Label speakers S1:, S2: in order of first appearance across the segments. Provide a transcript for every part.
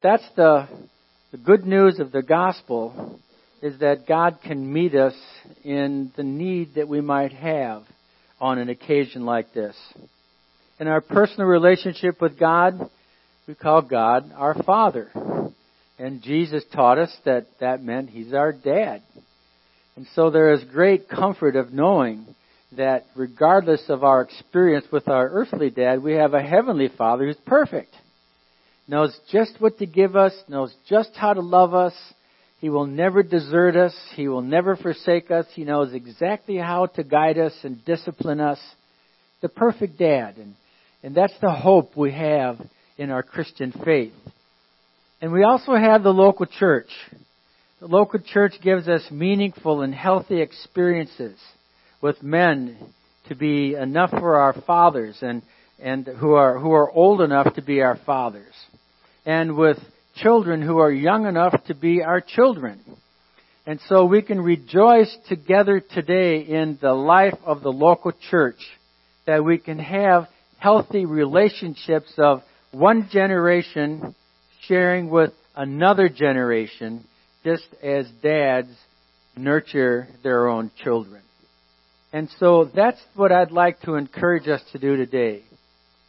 S1: That's the, the good news of the gospel is that God can meet us in the need that we might have on an occasion like this. In our personal relationship with God, we call God our Father. And Jesus taught us that that meant He's our dad. And so there is great comfort of knowing that regardless of our experience with our earthly dad, we have a heavenly father who's perfect. Knows just what to give us, knows just how to love us. He will never desert us. He will never forsake us. He knows exactly how to guide us and discipline us. The perfect dad. And, and that's the hope we have in our Christian faith. And we also have the local church. The local church gives us meaningful and healthy experiences with men to be enough for our fathers and, and who are, who are old enough to be our fathers. And with children who are young enough to be our children. And so we can rejoice together today in the life of the local church that we can have healthy relationships of one generation sharing with another generation just as dads nurture their own children. And so that's what I'd like to encourage us to do today.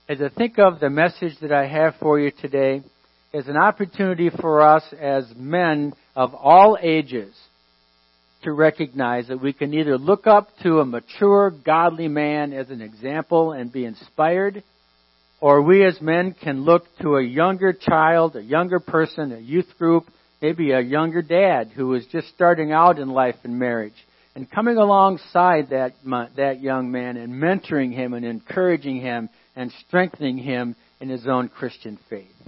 S1: As I think of the message that I have for you today, is an opportunity for us as men of all ages to recognize that we can either look up to a mature, godly man as an example and be inspired, or we as men can look to a younger child, a younger person, a youth group, maybe a younger dad who is just starting out in life and marriage, and coming alongside that, that young man and mentoring him and encouraging him and strengthening him in his own Christian faith.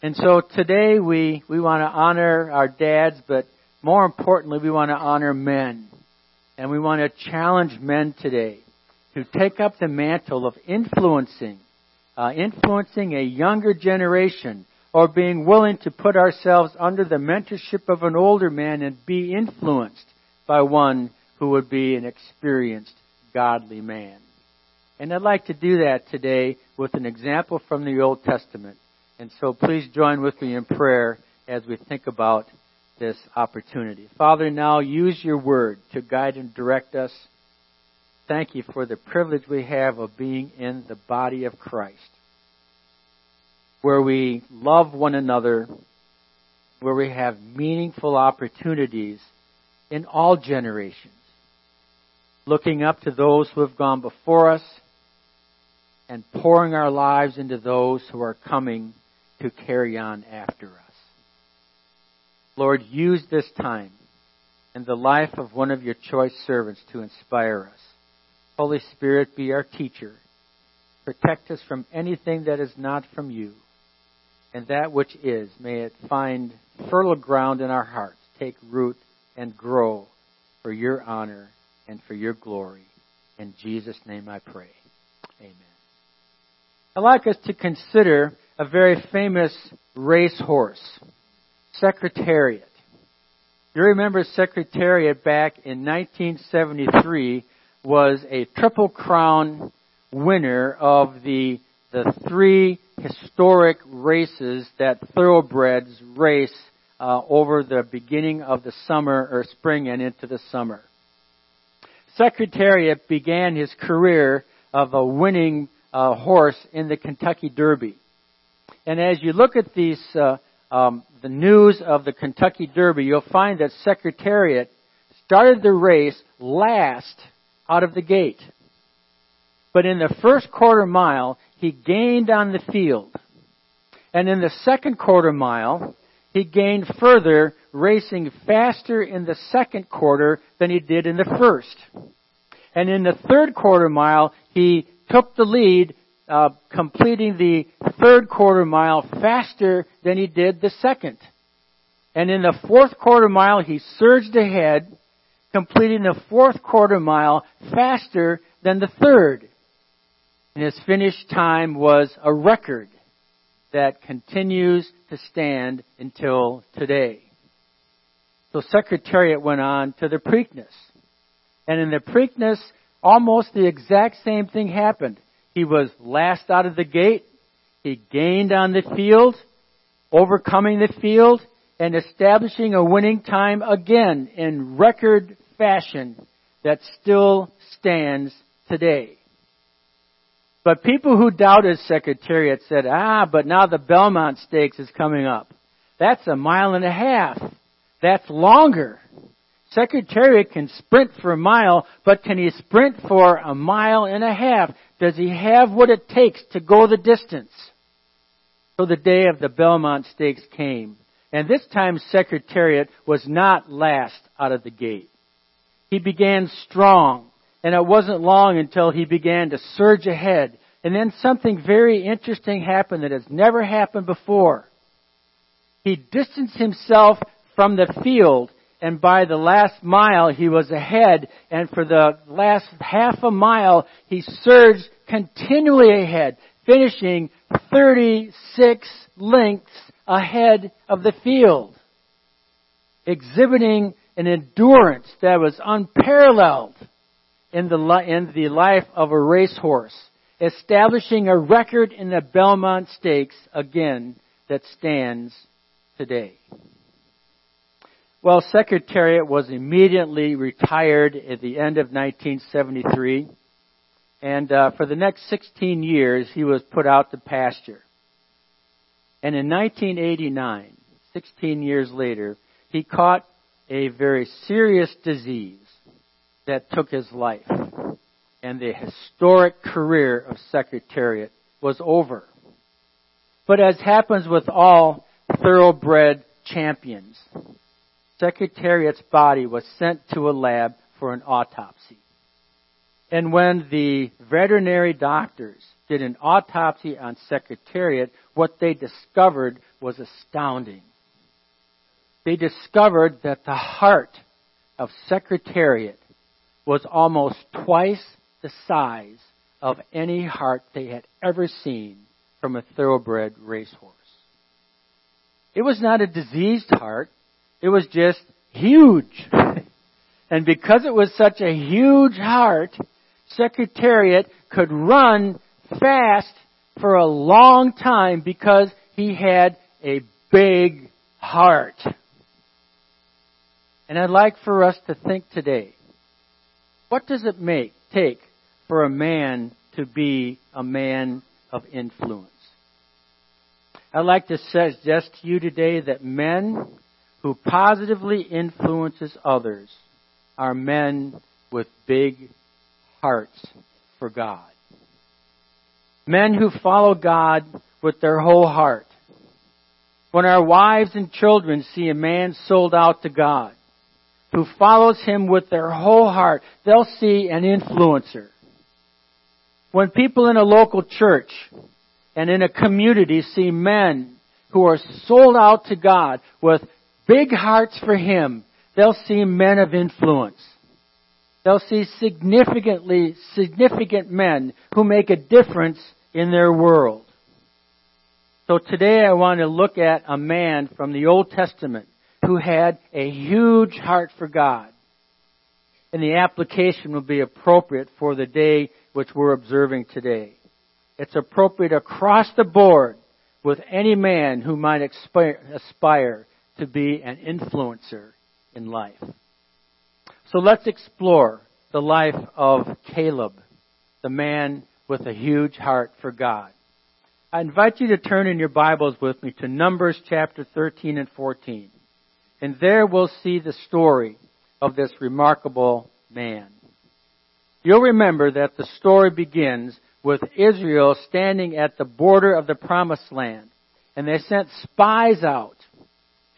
S1: And so today we, we want to honor our dads, but more importantly, we want to honor men. And we want to challenge men today to take up the mantle of influencing, uh, influencing a younger generation, or being willing to put ourselves under the mentorship of an older man and be influenced by one who would be an experienced, godly man. And I'd like to do that today with an example from the Old Testament. And so please join with me in prayer as we think about this opportunity. Father, now use your word to guide and direct us. Thank you for the privilege we have of being in the body of Christ, where we love one another, where we have meaningful opportunities in all generations, looking up to those who have gone before us and pouring our lives into those who are coming to carry on after us. Lord, use this time and the life of one of your choice servants to inspire us. Holy Spirit, be our teacher. Protect us from anything that is not from you. And that which is, may it find fertile ground in our hearts, take root, and grow for your honor and for your glory. In Jesus' name I pray. Amen. I'd like us to consider a very famous racehorse, Secretariat. You remember Secretariat back in 1973 was a Triple Crown winner of the, the three historic races that thoroughbreds race uh, over the beginning of the summer or spring and into the summer. Secretariat began his career of a winning uh, horse in the Kentucky Derby. And as you look at these, uh, um, the news of the Kentucky Derby, you'll find that Secretariat started the race last out of the gate. But in the first quarter mile, he gained on the field. And in the second quarter mile, he gained further, racing faster in the second quarter than he did in the first. And in the third quarter mile, he took the lead uh, completing the third quarter mile faster than he did the second. And in the fourth quarter mile, he surged ahead, completing the fourth quarter mile faster than the third. And his finish time was a record that continues to stand until today. So Secretariat went on to the Preakness. And in the Preakness, almost the exact same thing happened. He was last out of the gate. He gained on the field. overcoming the field and establishing a winning time again in record fashion that still stands today. But people who doubted Secretariat said, ah, but now the Belmont Stakes is coming up. That's a mile and a half. That's longer. Secretariat can sprint for a mile, but can he sprint for a mile and a half? Does he have what it takes to go the distance? So the day of the Belmont Stakes came. And this time Secretariat was not last out of the gate. He began strong, and it wasn't long until he began to surge ahead. And then something very interesting happened that has never happened before. He distanced himself from the field and by the last mile he was ahead, and for the last half a mile he surged continually ahead, finishing 36 lengths ahead of the field, exhibiting an endurance that was unparalleled in the, in the life of a racehorse, establishing a record in the Belmont Stakes again that stands today. Well, Secretariat was immediately retired at the end of 1973, and uh, for the next 16 years he was put out to pasture. And in 1989, 16 years later, he caught a very serious disease that took his life. And the historic career of Secretariat was over. But as happens with all thoroughbred champions, Secretariat's body was sent to a lab for an autopsy. And when the veterinary doctors did an autopsy on Secretariat, what they discovered was astounding. They discovered that the heart of Secretariat was almost twice the size of any heart they had ever seen from a thoroughbred racehorse. It was not a diseased heart. It was just huge. and because it was such a huge heart, Secretariat could run fast for a long time because he had a big heart. And I'd like for us to think today, what does it make, take for a man to be a man of influence? I'd like to suggest to you today that men who positively influences others are men with big hearts for God. Men who follow God with their whole heart. When our wives and children see a man sold out to God, who follows him with their whole heart, they'll see an influencer. When people in a local church and in a community see men who are sold out to God with big hearts for Him, they'll see men of influence. They'll see significantly, significant men who make a difference in their world. So today I want to look at a man from the Old Testament who had a huge heart for God. And the application will be appropriate for the day which we're observing today. It's appropriate across the board with any man who might aspire to be an influencer in life. So let's explore the life of Caleb, the man with a huge heart for God. I invite you to turn in your Bibles with me to Numbers chapter 13 and 14. And there we'll see the story of this remarkable man. You'll remember that the story begins with Israel standing at the border of the promised land. And they sent spies out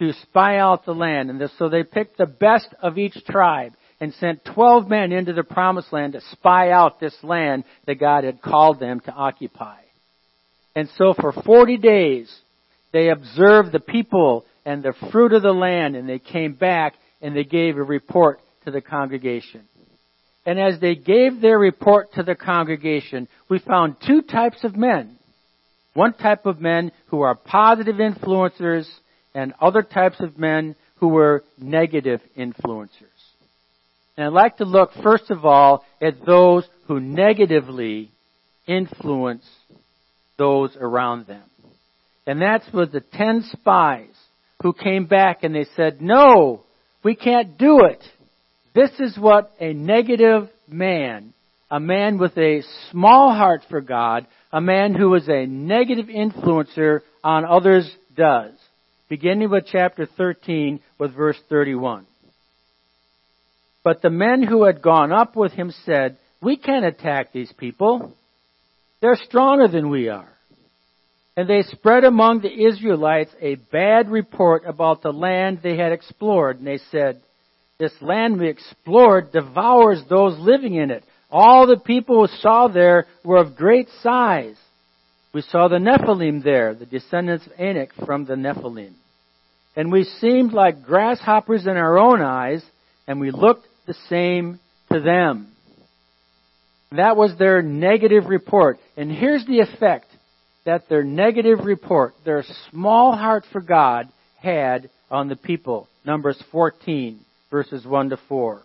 S1: to spy out the land. And so they picked the best of each tribe and sent 12 men into the promised land to spy out this land that God had called them to occupy. And so for 40 days, they observed the people and the fruit of the land and they came back and they gave a report to the congregation. And as they gave their report to the congregation, we found two types of men. One type of men who are positive influencers and other types of men who were negative influencers. And I'd like to look first of all at those who negatively influence those around them. And that's was the ten spies who came back and they said, no, we can't do it. This is what a negative man, a man with a small heart for God, a man who is a negative influencer on others does. Beginning with chapter 13 with verse 31. But the men who had gone up with him said, We can't attack these people. They're stronger than we are. And they spread among the Israelites a bad report about the land they had explored. And they said, This land we explored devours those living in it. All the people who saw there were of great size. We saw the Nephilim there, the descendants of Anak from the Nephilim. And we seemed like grasshoppers in our own eyes, and we looked the same to them. That was their negative report. And here's the effect that their negative report, their small heart for God, had on the people. Numbers 14, verses 1 to 4.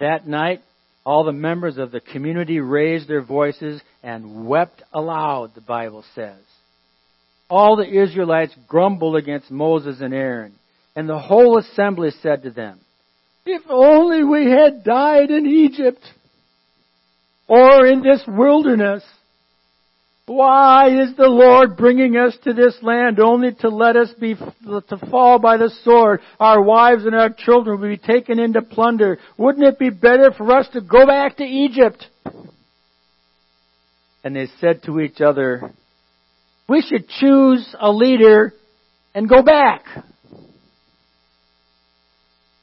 S1: That night, all the members of the community raised their voices and wept aloud, the Bible says. All the Israelites grumbled against Moses and Aaron, and the whole assembly said to them, If only we had died in Egypt or in this wilderness. Why is the Lord bringing us to this land only to let us be, to fall by the sword? Our wives and our children will be taken into plunder. Wouldn't it be better for us to go back to Egypt? And they said to each other, we should choose a leader and go back.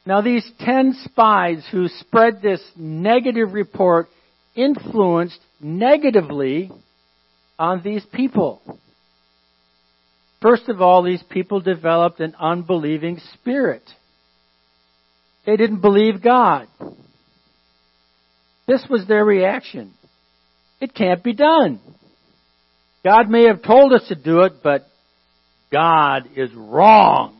S1: Now these ten spies who spread this negative report influenced negatively on these people. First of all, these people developed an unbelieving spirit. They didn't believe God. This was their reaction. It can't be done. God may have told us to do it, but God is wrong.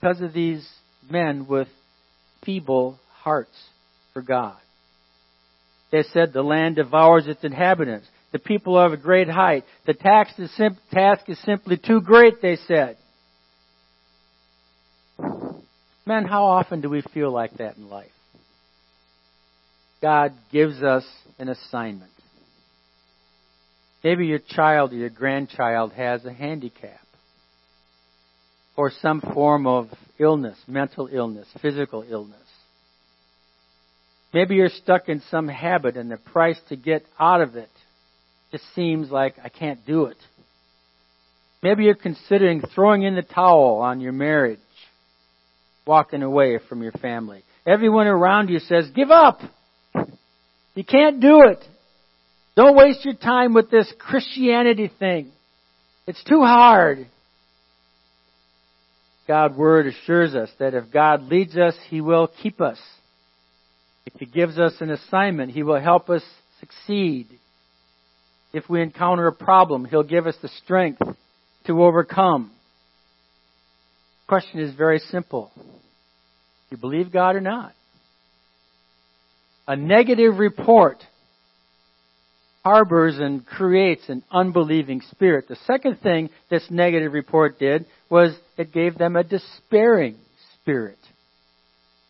S1: Because of these men with feeble hearts for God. They said the land devours its inhabitants. The people are of a great height. The task is, sim- task is simply too great, they said. Men, how often do we feel like that in life? God gives us an assignment. Maybe your child or your grandchild has a handicap or some form of illness, mental illness, physical illness. Maybe you're stuck in some habit and the price to get out of it just seems like I can't do it. Maybe you're considering throwing in the towel on your marriage, walking away from your family. Everyone around you says, give up. You can't do it. Don't waste your time with this Christianity thing. It's too hard. God's Word assures us that if God leads us, He will keep us. If He gives us an assignment, He will help us succeed. If we encounter a problem, He'll give us the strength to overcome. The question is very simple. Do you believe God or not? A negative report harbors and creates an unbelieving spirit. The second thing this negative report did was it gave them a despairing spirit.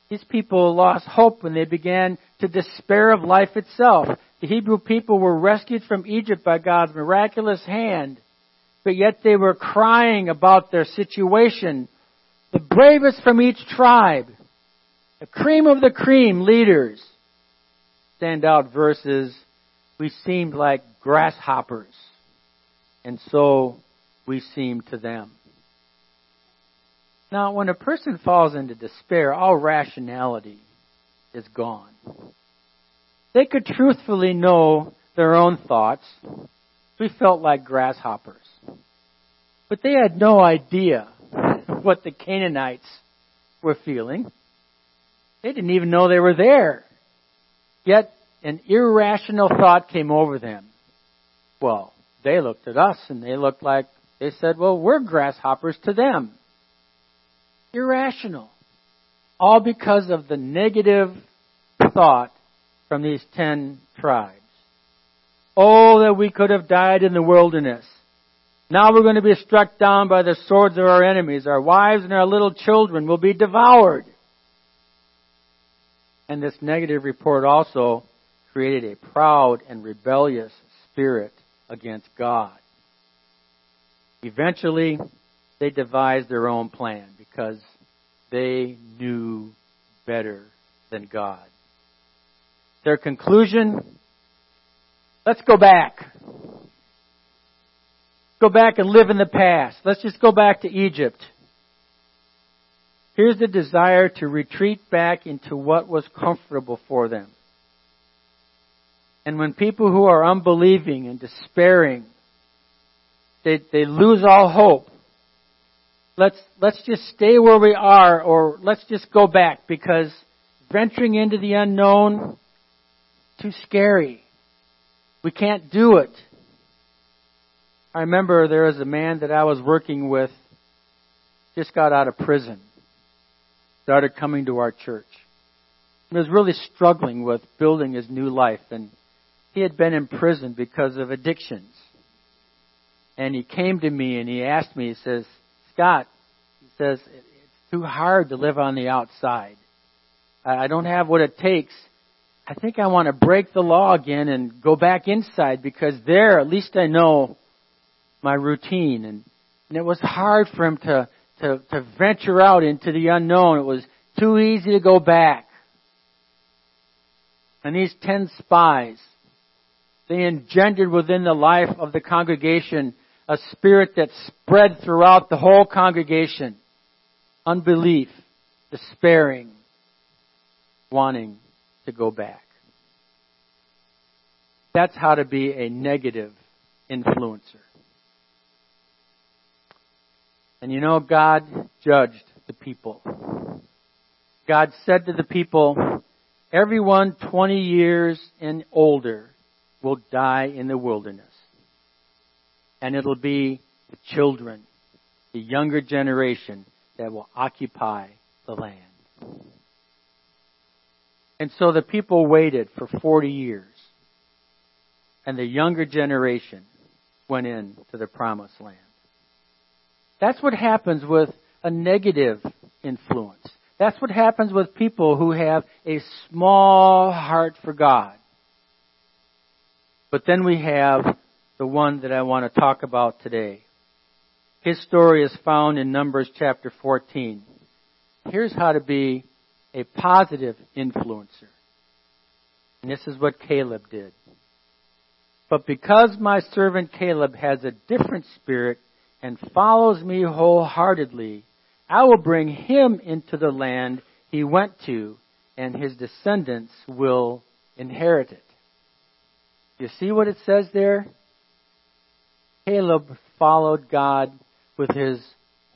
S1: These people lost hope when they began to despair of life itself. The Hebrew people were rescued from Egypt by God's miraculous hand, but yet they were crying about their situation. The bravest from each tribe, the cream of the cream leaders, stand out verses, we seemed like grasshoppers, and so we seemed to them. Now, when a person falls into despair, all rationality is gone. They could truthfully know their own thoughts. We felt like grasshoppers. But they had no idea what the Canaanites were feeling. They didn't even know they were there. Yet an irrational thought came over them. Well, they looked at us and they looked like, they said, well, we're grasshoppers to them irrational. All because of the negative thought from these ten tribes. Oh, that we could have died in the wilderness. Now we're going to be struck down by the swords of our enemies. Our wives and our little children will be devoured. And this negative report also created a proud and rebellious spirit against God. Eventually, they devised their own plan because they knew better than God. Their conclusion, let's go back. Go back and live in the past. Let's just go back to Egypt. Here's the desire to retreat back into what was comfortable for them. And when people who are unbelieving and despairing, they, they lose all hope, let's, let's just stay where we are or let's just go back because venturing into the unknown, too scary. We can't do it. I remember there was a man that I was working with, just got out of prison, started coming to our church. He was really struggling with building his new life, and he had been in prison because of addictions. And he came to me and he asked me, he says, Scott, he says, it's too hard to live on the outside. I don't have what it takes. I think I want to break the law again and go back inside because there, at least I know my routine. And, and it was hard for him to, to, to venture out into the unknown. It was too easy to go back. And these ten spies, they engendered within the life of the congregation a spirit that spread throughout the whole congregation. Unbelief, despairing, wanting to go back. That's how to be a negative influencer. And you know, God judged the people. God said to the people, everyone 20 years and older will die in the wilderness. And it'll be the children, the younger generation that will occupy the land. And so the people waited for 40 years. And the younger generation went into the promised land. That's what happens with a negative influence. That's what happens with people who have a small heart for God. But then we have the one that I want to talk about today. His story is found in Numbers chapter 14. Here's how to be a positive influencer. And this is what Caleb did. But because my servant Caleb has a different spirit and follows me wholeheartedly, I will bring him into the land he went to, and his descendants will inherit it. You see what it says there? Caleb followed God with his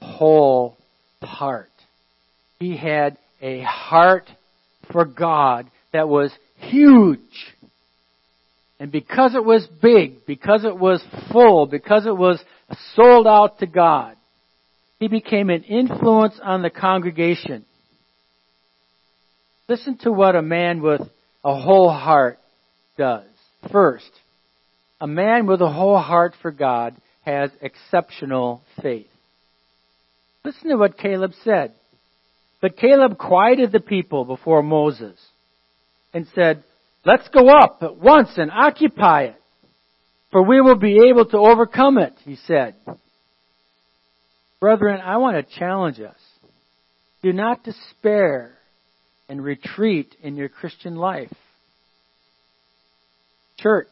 S1: whole heart. He had a heart for God that was huge. And because it was big, because it was full, because it was sold out to God. He became an influence on the congregation. Listen to what a man with a whole heart does. First, a man with a whole heart for God has exceptional faith. Listen to what Caleb said. But Caleb quieted the people before Moses and said, Let's go up at once and occupy it. For we will be able to overcome it, he said. Brethren, I want to challenge us. Do not despair and retreat in your Christian life. Church,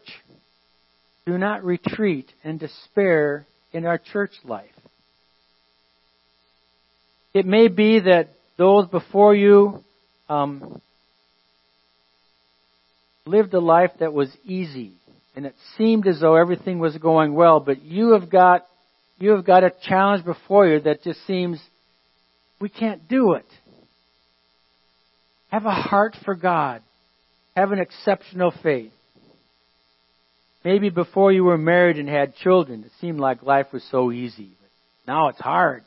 S1: do not retreat and despair in our church life. It may be that those before you um, lived a life that was easy and it seemed as though everything was going well, but you have got you have got a challenge before you that just seems we can't do it. Have a heart for God. Have an exceptional faith. Maybe before you were married and had children, it seemed like life was so easy, but now it's hard.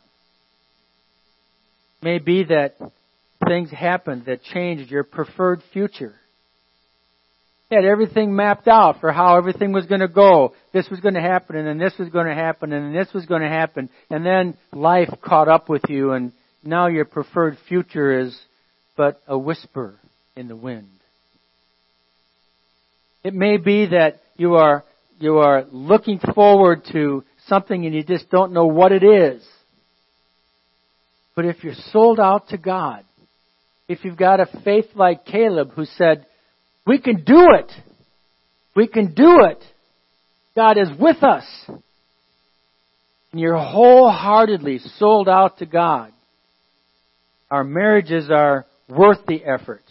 S1: Maybe that things happened that changed your preferred future. He had everything mapped out for how everything was going to go. This was going to happen, and then this was going to happen, and then this was going to happen. And then life caught up with you, and now your preferred future is but a whisper in the wind. It may be that you are, you are looking forward to something and you just don't know what it is. But if you're sold out to God, if you've got a faith like Caleb who said, we can do it. We can do it. God is with us. And you're wholeheartedly sold out to God. Our marriages are worth the effort.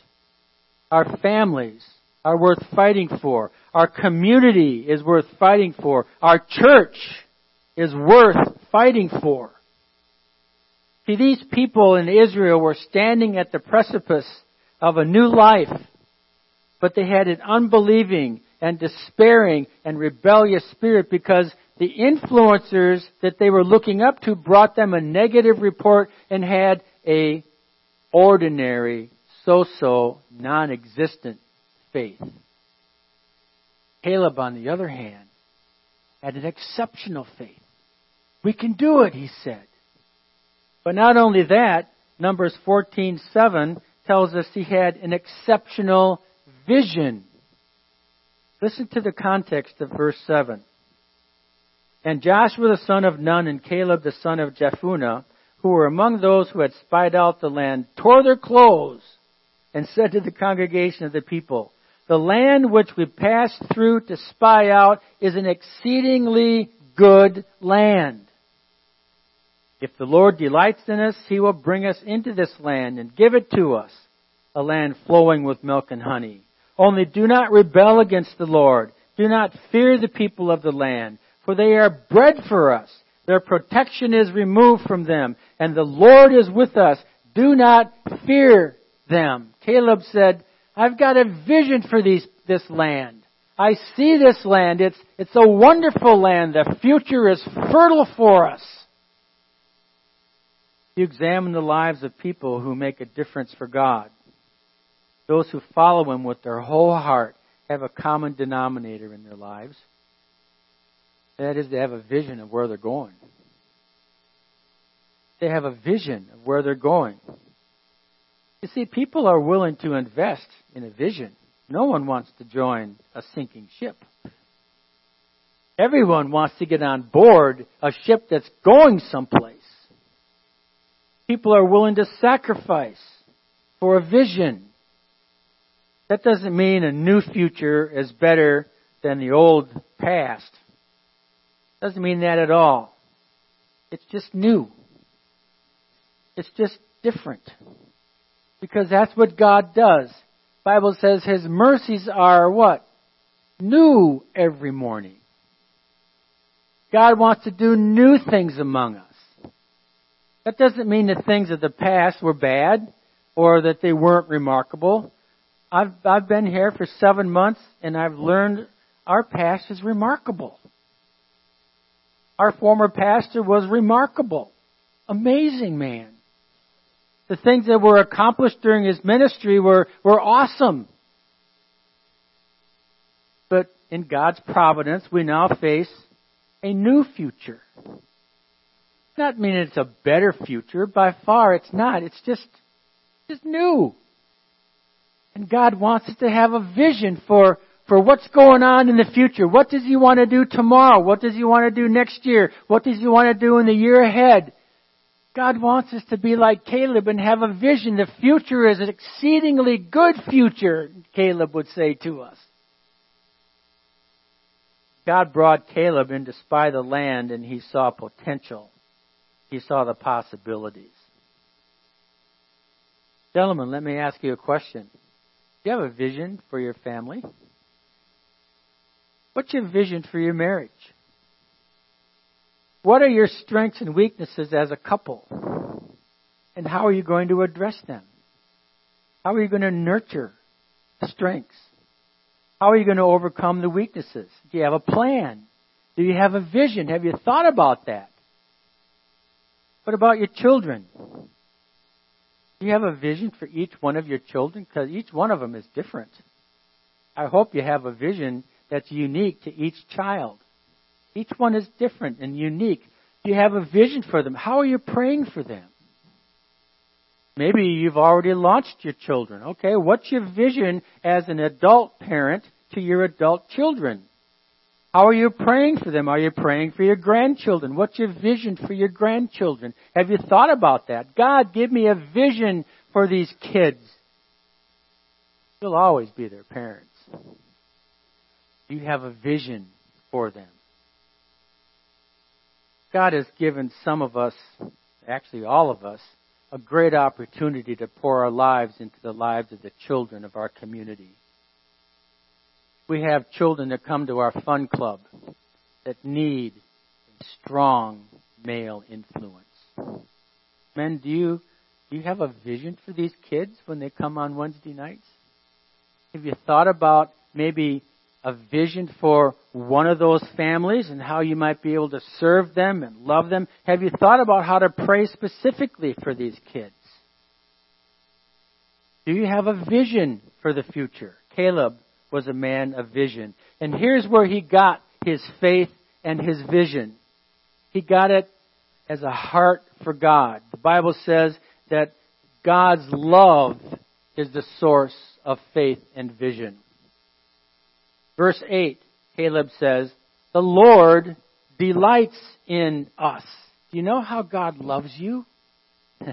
S1: Our families are worth fighting for. Our community is worth fighting for. Our church is worth fighting for. See, these people in Israel were standing at the precipice of a new life, but they had an unbelieving and despairing and rebellious spirit because the influencers that they were looking up to brought them a negative report and had a ordinary, so-so, non-existent faith. Caleb, on the other hand, had an exceptional faith. We can do it, he said. But not only that, Numbers 14:7 tells us he had an exceptional vision. Listen to the context of verse 7. And Joshua the son of Nun and Caleb the son of Jephunneh, who were among those who had spied out the land, tore their clothes and said to the congregation of the people, The land which we passed through to spy out is an exceedingly good land. If the Lord delights in us, He will bring us into this land and give it to us, a land flowing with milk and honey. Only do not rebel against the Lord. Do not fear the people of the land, for they are bread for us. Their protection is removed from them, and the Lord is with us. Do not fear them. Caleb said, I've got a vision for these, this land. I see this land. It's, it's a wonderful land. The future is fertile for us. You examine the lives of people who make a difference for God. Those who follow Him with their whole heart have a common denominator in their lives. That is, they have a vision of where they're going. They have a vision of where they're going. You see, people are willing to invest in a vision. No one wants to join a sinking ship. Everyone wants to get on board a ship that's going someplace. People are willing to sacrifice for a vision. That doesn't mean a new future is better than the old past. Doesn't mean that at all. It's just new. It's just different. Because that's what God does. Bible says his mercies are what? New every morning. God wants to do new things among us. That doesn't mean that things of the past were bad or that they weren't remarkable. I've, I've been here for seven months and I've learned our past is remarkable. Our former pastor was remarkable. Amazing man. The things that were accomplished during his ministry were, were awesome. But in God's providence, we now face a new future not mean it's a better future. By far, it's not. It's just, just new. And God wants us to have a vision for, for what's going on in the future. What does He want to do tomorrow? What does He want to do next year? What does He want to do in the year ahead? God wants us to be like Caleb and have a vision. The future is an exceedingly good future, Caleb would say to us. God brought Caleb in to spy the land and he saw potential. He saw the possibilities. Gentlemen, let me ask you a question. Do you have a vision for your family? What's your vision for your marriage? What are your strengths and weaknesses as a couple? And how are you going to address them? How are you going to nurture the strengths? How are you going to overcome the weaknesses? Do you have a plan? Do you have a vision? Have you thought about that? What about your children? Do you have a vision for each one of your children? Because each one of them is different. I hope you have a vision that's unique to each child. Each one is different and unique. Do you have a vision for them? How are you praying for them? Maybe you've already launched your children. Okay, what's your vision as an adult parent to your adult children? How are you praying for them? Are you praying for your grandchildren? What's your vision for your grandchildren? Have you thought about that? God, give me a vision for these kids. You'll always be their parents. You have a vision for them. God has given some of us, actually all of us, a great opportunity to pour our lives into the lives of the children of our community. We have children that come to our fun club that need strong male influence. Men, do you do you have a vision for these kids when they come on Wednesday nights? Have you thought about maybe a vision for one of those families and how you might be able to serve them and love them? Have you thought about how to pray specifically for these kids? Do you have a vision for the future? Caleb was a man of vision. And here's where he got his faith and his vision. He got it as a heart for God. The Bible says that God's love is the source of faith and vision. Verse 8, Caleb says, The Lord delights in us. Do you know how God loves you? Do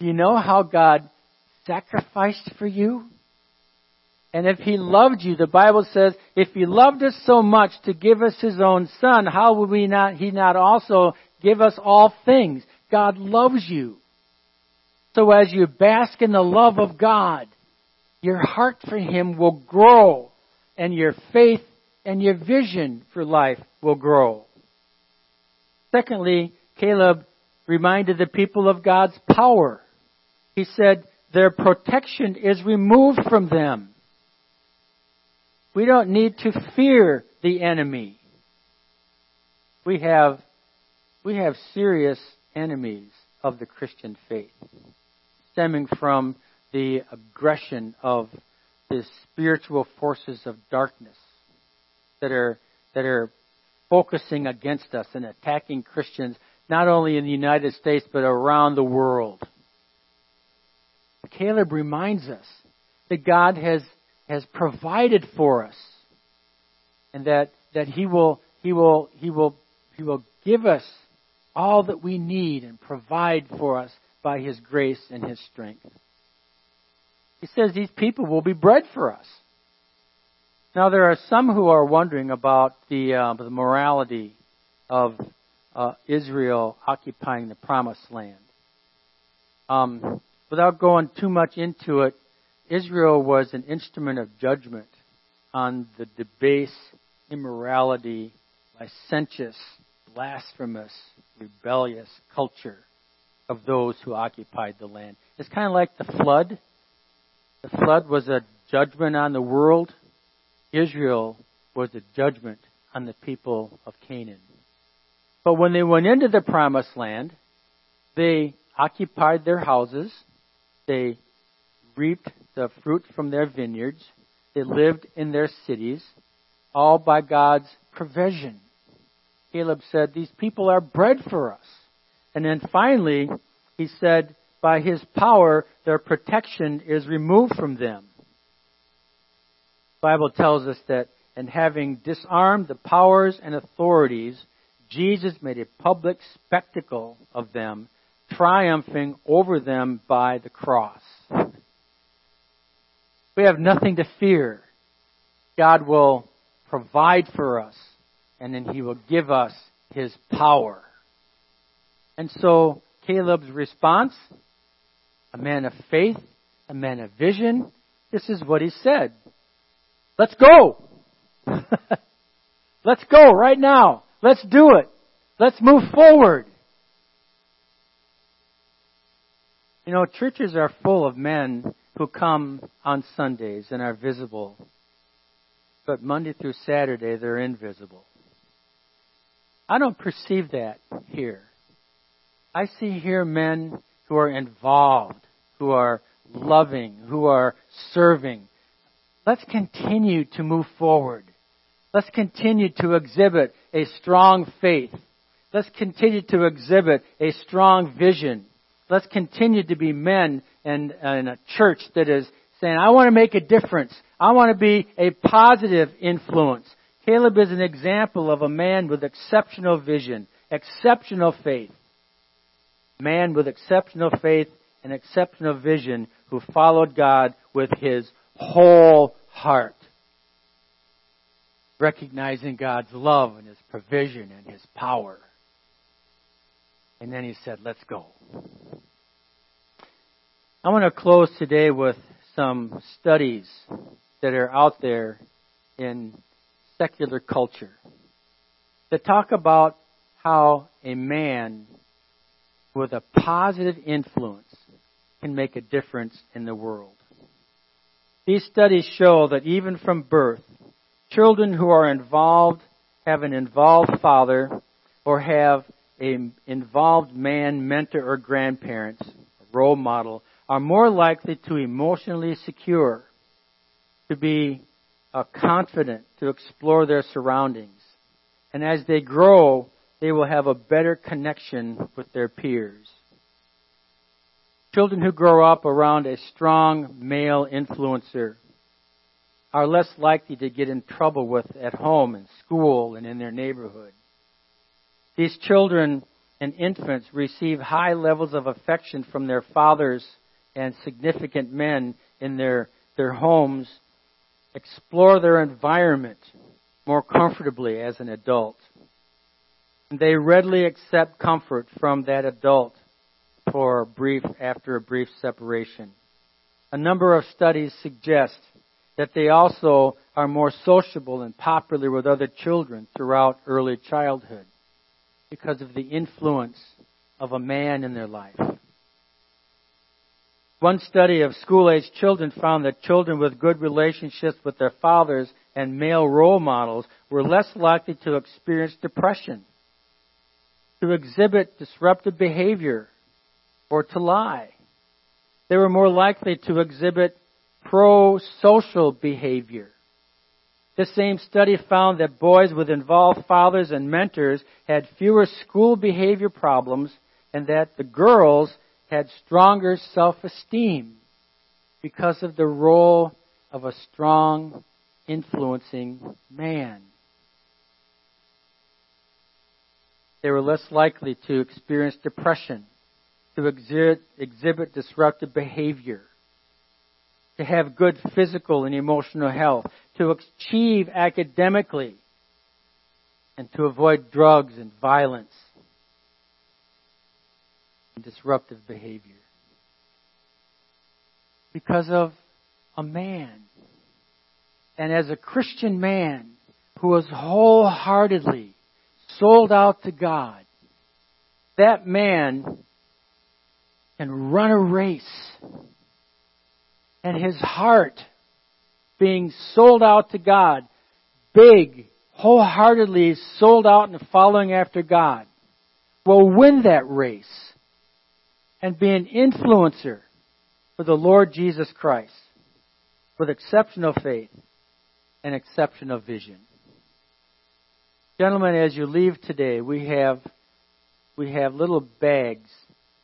S1: you know how God sacrificed for you? And if He loved you, the Bible says, if He loved us so much to give us His own Son, how would we not, He not also give us all things? God loves you. So as you bask in the love of God, your heart for Him will grow and your faith and your vision for life will grow. Secondly, Caleb reminded the people of God's power. He said, their protection is removed from them. We don't need to fear the enemy. We have, we have serious enemies of the Christian faith, stemming from the aggression of the spiritual forces of darkness that are that are focusing against us and attacking Christians not only in the United States but around the world. Caleb reminds us that God has has provided for us and that that he will he will he will he will give us all that we need and provide for us by his grace and his strength. He says these people will be bread for us. Now, there are some who are wondering about the, uh, the morality of uh, Israel occupying the promised land. Um, without going too much into it, Israel was an instrument of judgment on the debased immorality, licentious, blasphemous, rebellious culture of those who occupied the land. It's kind of like the flood the flood was a judgment on the world. Israel was a judgment on the people of Canaan. But when they went into the promised land, they occupied their houses, they reaped the fruit from their vineyards, they lived in their cities, all by God's provision. Caleb said, These people are bread for us. And then finally, he said, by his power, their protection is removed from them. The Bible tells us that, and having disarmed the powers and authorities, Jesus made a public spectacle of them, triumphing over them by the cross. We have nothing to fear. God will provide for us, and then He will give us His power. And so, Caleb's response a man of faith, a man of vision. This is what he said. Let's go. Let's go right now. Let's do it. Let's move forward. You know, churches are full of men who come on Sundays and are visible. But Monday through Saturday, they're invisible. I don't perceive that here. I see here men who are involved, who are loving, who are serving. let's continue to move forward. Let's continue to exhibit a strong faith. Let's continue to exhibit a strong vision. Let's continue to be men and, and a church that is saying, I want to make a difference. I want to be a positive influence. Caleb is an example of a man with exceptional vision, exceptional faith. Man with exceptional faith and exceptional vision who followed God with his whole heart. Recognizing God's love and his provision and his power. And then he said, let's go. I want to close today with some studies that are out there in secular culture that talk about how a man with a positive influence can make a difference in the world. These studies show that even from birth, children who are involved have an involved father or have an involved man, mentor, or grandparents, role model, are more likely to emotionally secure, to be uh, confident, to explore their surroundings. And as they grow, they will have a better connection with their peers. Children who grow up around a strong male influencer are less likely to get in trouble with at home and school and in their neighborhood. These children and infants receive high levels of affection from their fathers and significant men in their, their homes, explore their environment more comfortably as an adult. They readily accept comfort from that adult for a brief after a brief separation. A number of studies suggest that they also are more sociable and popular with other children throughout early childhood because of the influence of a man in their life. One study of school age children found that children with good relationships with their fathers and male role models were less likely to experience depression, to exhibit disruptive behavior, or to lie. They were more likely to exhibit pro-social behavior. The same study found that boys with involved fathers and mentors had fewer school behavior problems and that the girls had stronger self-esteem because of the role of a strong, influencing man. They were less likely to experience depression, to exhibit, exhibit disruptive behavior, to have good physical and emotional health, to achieve academically, and to avoid drugs and violence and disruptive behavior. Because of a man. And as a Christian man who was wholeheartedly sold out to God, that man can run a race and his heart being sold out to God, big, wholeheartedly sold out and following after God, will win that race and be an influencer for the Lord Jesus Christ with exceptional faith and exceptional vision. Gentlemen, as you leave today, we have we have little bags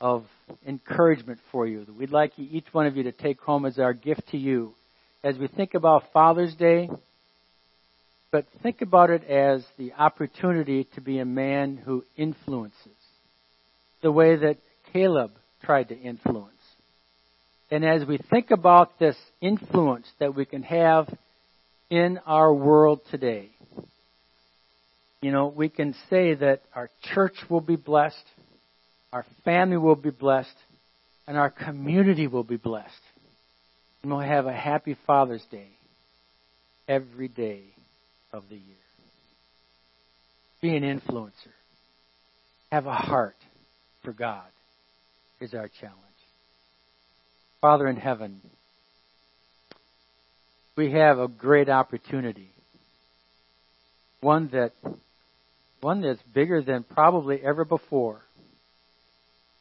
S1: of encouragement for you that we'd like each one of you to take home as our gift to you as we think about Father's Day. But think about it as the opportunity to be a man who influences the way that Caleb tried to influence. And as we think about this influence that we can have in our world today, you know, we can say that our church will be blessed, our family will be blessed, and our community will be blessed. And we'll have a happy Father's Day every day of the year. Be an influencer. Have a heart for God is our challenge. Father in heaven, we have a great opportunity. One that one that's bigger than probably ever before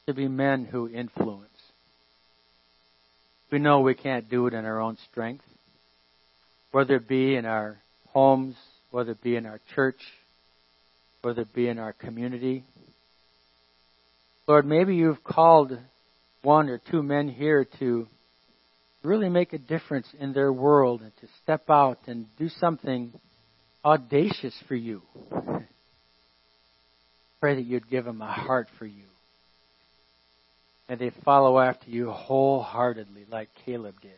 S1: to be men who influence. We know we can't do it in our own strength. whether it be in our homes, whether it be in our church, whether it be in our community. Lord, maybe you've called one or two men here to really make a difference in their world and to step out and do something audacious for you. Pray that you'd give them a heart for you. And they follow after you wholeheartedly, like Caleb did.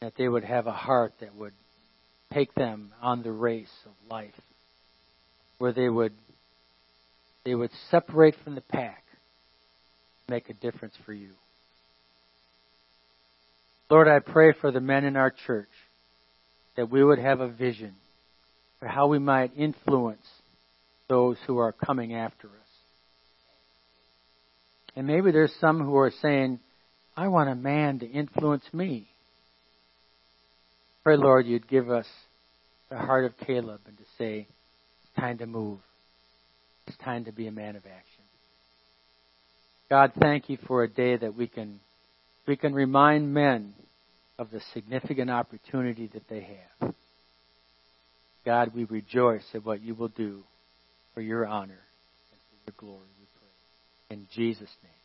S1: That they would have a heart that would take them on the race of life, where they would they would separate from the pack, make a difference for you. Lord, I pray for the men in our church that we would have a vision for how we might influence those who are coming after us. And maybe there's some who are saying, I want a man to influence me. Pray, Lord, you'd give us the heart of Caleb and to say, it's time to move. It's time to be a man of action. God, thank you for a day that we can we can remind men of the significant opportunity that they have. God, we rejoice at what you will do for your honor and for your glory, we pray. In Jesus' name.